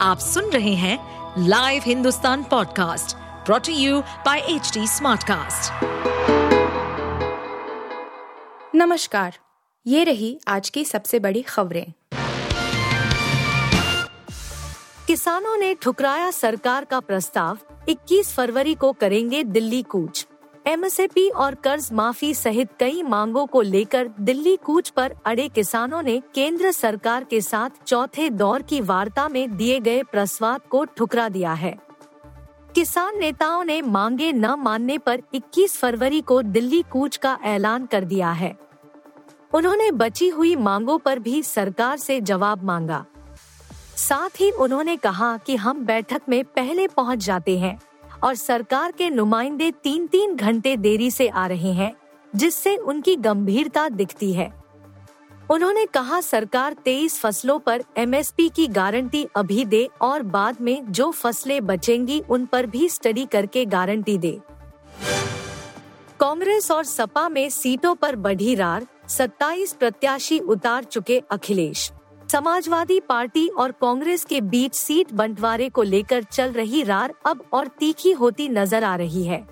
आप सुन रहे हैं live Hindustan podcast brought to you by H Smartcast. नमस्कार, ये रही आज की सबसे बड़ी खबरें किसानों ने ठुकराया सरकार का प्रस्ताव 21 फरवरी को करेंगे दिल्ली कूच एमएसपी और कर्ज माफ़ी सहित कई मांगों को लेकर दिल्ली कूच पर अड़े किसानों ने केंद्र सरकार के साथ चौथे दौर की वार्ता में दिए गए प्रस्ताव को ठुकरा दिया है। किसान नेताओं ने मांगे न मानने पर 21 फरवरी को दिल्ली कूच का ऐलान कर दिया है। उन्होंने बची हुई मांगों पर भी सरकार से जवाब मांगा। साथ ही उन्होंने कहा कि हम बैठक में पहले पहुँच जाते हैं। और सरकार के नुमाइंदे तीन तीन घंटे देरी से आ रहे हैं, जिससे उनकी गंभीरता दिखती है। उन्होंने कहा, सरकार तेईस फ़सलों पर एमएसपी की गारंटी अभी दे और बाद में जो फ़सलें बचेंगी उन पर भी स्टडी करके गारंटी दे। कांग्रेस और सपा में सीटों पर बढ़ी रार 27 प्रत्याशी उतार चुके अखिलेश। समाजवादी पार्टी और कांग्रेस के बीच सीट बंटवारे को लेकर चल रही रार अब और तीखी होती नज़र आ रही है।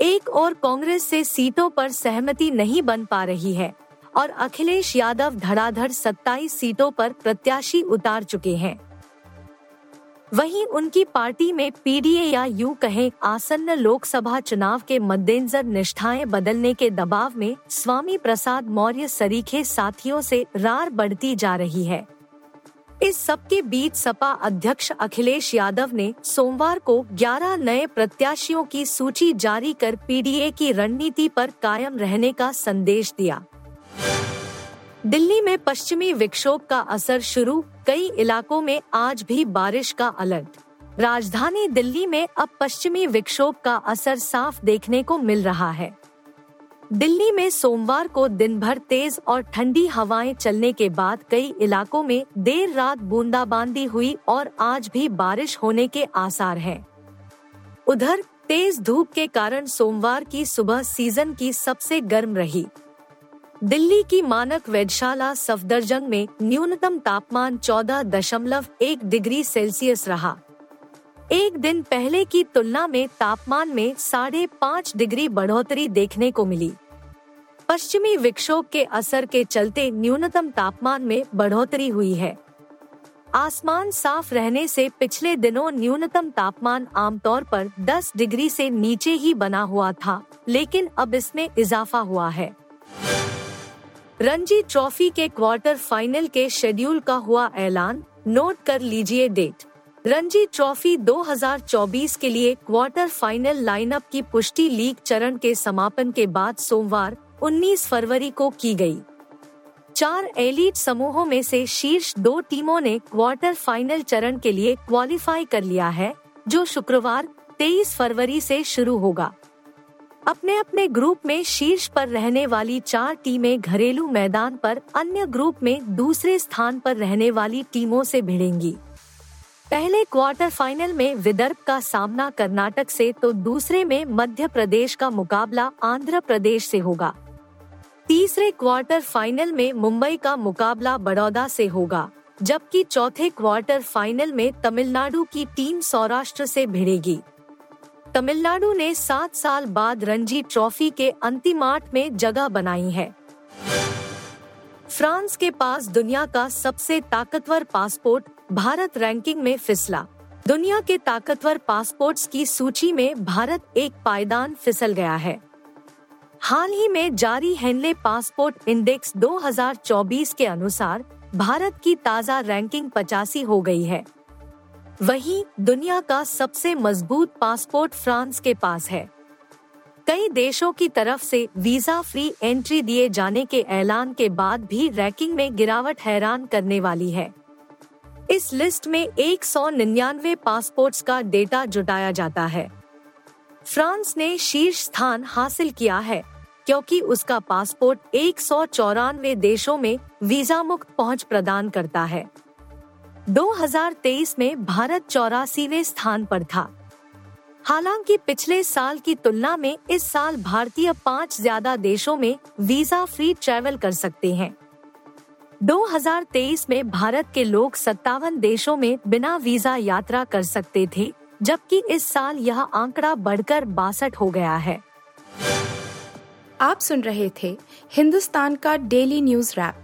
एक और कांग्रेस से सीटों पर सहमति नहीं बन पा रही है और अखिलेश यादव धड़ाधड़ 27 सीटों पर प्रत्याशी उतार चुके हैं। वहीं उनकी पार्टी में पीडीए या यूँ कहे आसन्न लोकसभा चुनाव के मद्देनजर निष्ठाएँ बदलने के दबाव में स्वामी प्रसाद मौर्य सरीखे साथियों से रार बढ़ती जा रही है। इस सबके बीच सपा अध्यक्ष अखिलेश यादव ने सोमवार को 11 नए प्रत्याशियों की सूची जारी कर पीडीए की रणनीति पर कायम रहने का संदेश दिया। दिल्ली में पश्चिमी विक्षोभ का असर शुरू, कई इलाकों में आज भी बारिश का अलर्ट। राजधानी दिल्ली में अब पश्चिमी विक्षोभ का असर साफ़ देखने को मिल रहा है। दिल्ली में सोमवार को दिन भर तेज और ठंडी हवाएँ चलने के बाद कई इलाकों में देर रात बूंदाबांदी हुई और आज भी बारिश होने के आसार हैं। उधर, तेज धूप के कारण सोमवार की सुबह सीज़न की सबसे गर्म रही। दिल्ली की मानक वेधशाला सफदरजंग में न्यूनतम तापमान चौदह दशमलव एक डिग्री सेल्सियस रहा। एक दिन पहले की तुलना में तापमान में साढ़े पाँच डिग्री बढ़ोतरी देखने को मिली। पश्चिमी विक्षोभ के असर के चलते न्यूनतम तापमान में बढ़ोतरी हुई है। आसमान साफ़ रहने से पिछले दिनों न्यूनतम तापमान आमतौर पर 10 डिग्री से नीचे ही बना हुआ था, लेकिन अब इसमें इजाफा हुआ है। रणजी ट्रॉफी के क्वार्टर फाइनल के शेड्यूल का हुआ ऐलान। नोट कर लीजिए डेट। रणजी ट्रॉफी 2024 के लिए क्वार्टर फाइनल लाइनअप की पुष्टि लीग चरण के समापन के बाद सोमवार 19 फरवरी को की गई। चार एलिट समूहों में से शीर्ष दो टीमों ने क्वार्टर फाइनल चरण के लिए क्वालिफाई कर लिया है, जो शुक्रवार 23 फरवरी से शुरू होगा। अपने अपने ग्रुप में शीर्ष पर रहने वाली चार टीमें घरेलू मैदान पर अन्य ग्रुप में दूसरे स्थान पर रहने वाली टीमों से भिड़ेंगी। पहले क्वार्टर फाइनल में विदर्भ का सामना कर्नाटक से तो दूसरे में मध्य प्रदेश का मुकाबला आंध्र प्रदेश से होगा। तीसरे क्वार्टर फाइनल में मुंबई का मुकाबला बड़ौदा से होगा, जबकि चौथे क्वार्टर फाइनल में तमिलनाडु की टीम सौराष्ट्र से भिड़ेगी। तमिलनाडु ने सात साल बाद रणजी ट्रॉफी के अंतिम आठ में जगह बनाई है। फ्रांस के पास दुनिया का सबसे ताकतवर पासपोर्ट, भारत रैंकिंग में फिसला। दुनिया के ताकतवर पासपोर्ट्स की सूची में भारत एक पायदान फिसल गया है। हाल ही में जारी हेनले पासपोर्ट इंडेक्स 2024 के अनुसार भारत की ताज़ा रैंकिंग पचासी हो गई है। वहीं दुनिया का सबसे मज़बूत पासपोर्ट फ्रांस के पास है। कई देशों की तरफ़ से वीज़ा फ्री एंट्री दिए जाने के ऐलान के बाद भी रैंकिंग में गिरावट हैरान करने वाली है। इस लिस्ट में एक सौ निन्यानवे पासपोर्ट्स का डेटा जुटाया जाता है। फ्रांस ने शीर्ष स्थान हासिल किया है, क्योंकि उसका पासपोर्ट एक सौ चौरानवे देशों में वीज़ा मुक्त पहुँच प्रदान करता है। 2023 में भारत चौरासीवे स्थान पर था। हालाँकि पिछले साल की तुलना में इस साल भारतीय पाँच ज़्यादा देशों में वीज़ा फ्री ट्रैवल कर सकते हैं। 2023 में भारत के लोग सत्तावन देशों में बिना वीज़ा यात्रा कर सकते थे, जबकि इस साल यह आंकड़ा बढ़कर बासठ हो गया है। आप सुन रहे थे हिंदुस्तान का डेली न्यूज़ रैप।